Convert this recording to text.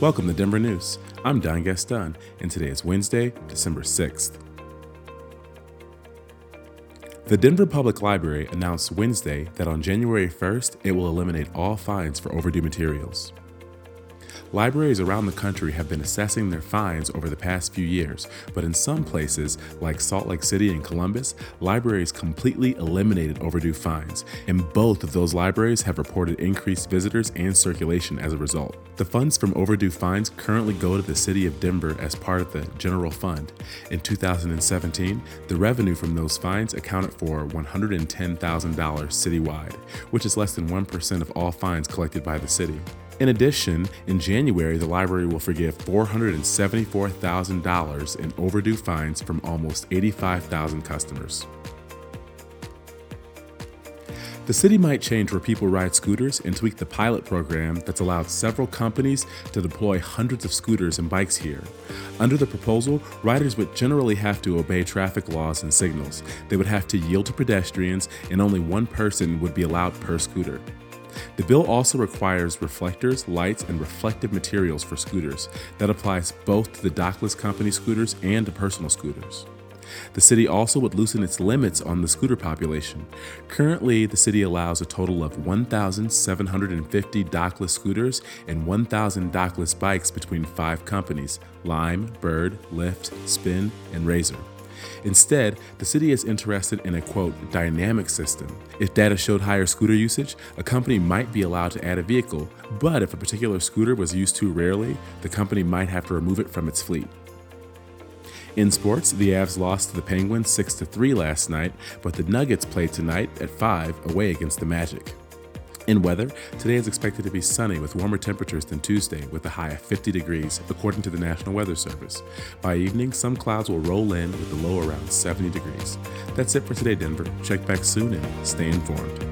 Welcome to Denver News. I'm Don Gaston, and today is Wednesday, December 6th. The Denver Public Library announced Wednesday that on January 1st, it will eliminate all fines for overdue materials. Libraries around the country have been assessing their fines over the past few years, but in some places, like Salt Lake City and Columbus, libraries completely eliminated overdue fines, and both of those libraries have reported increased visitors and circulation as a result. The funds from overdue fines currently go to the City of Denver as part of the General Fund. In 2017, the revenue from those fines accounted for $110,000 citywide, which is less than 1% of all fines collected by the city. In addition, in January, the library will forgive $474,000 in overdue fines from almost 85,000 customers. The city might change where people ride scooters and tweak the pilot program that's allowed several companies to deploy hundreds of scooters and bikes here. Under the proposal, riders would generally have to obey traffic laws and signals. They would have to yield to pedestrians, and only one person would be allowed per scooter. The bill also requires reflectors, lights, and reflective materials for scooters. That applies both to the dockless company scooters and to personal scooters. The city also would loosen its limits on the scooter population. Currently, the city allows a total of 1,750 dockless scooters and 1,000 dockless bikes between five companies Lime, Bird, Lyft, Spin, and Razor. Instead, the city is interested in a quote, dynamic system. If data showed higher scooter usage, a company might be allowed to add a vehicle, but if a particular scooter was used too rarely, the company might have to remove it from its fleet. In sports, the Avs lost to the Penguins 6 3 last night, but the Nuggets played tonight at 5 away against the Magic. In weather, today is expected to be sunny with warmer temperatures than Tuesday with a high of 50 degrees, according to the National Weather Service. By evening, some clouds will roll in with a low around 70 degrees. That's it for today, Denver. Check back soon and stay informed.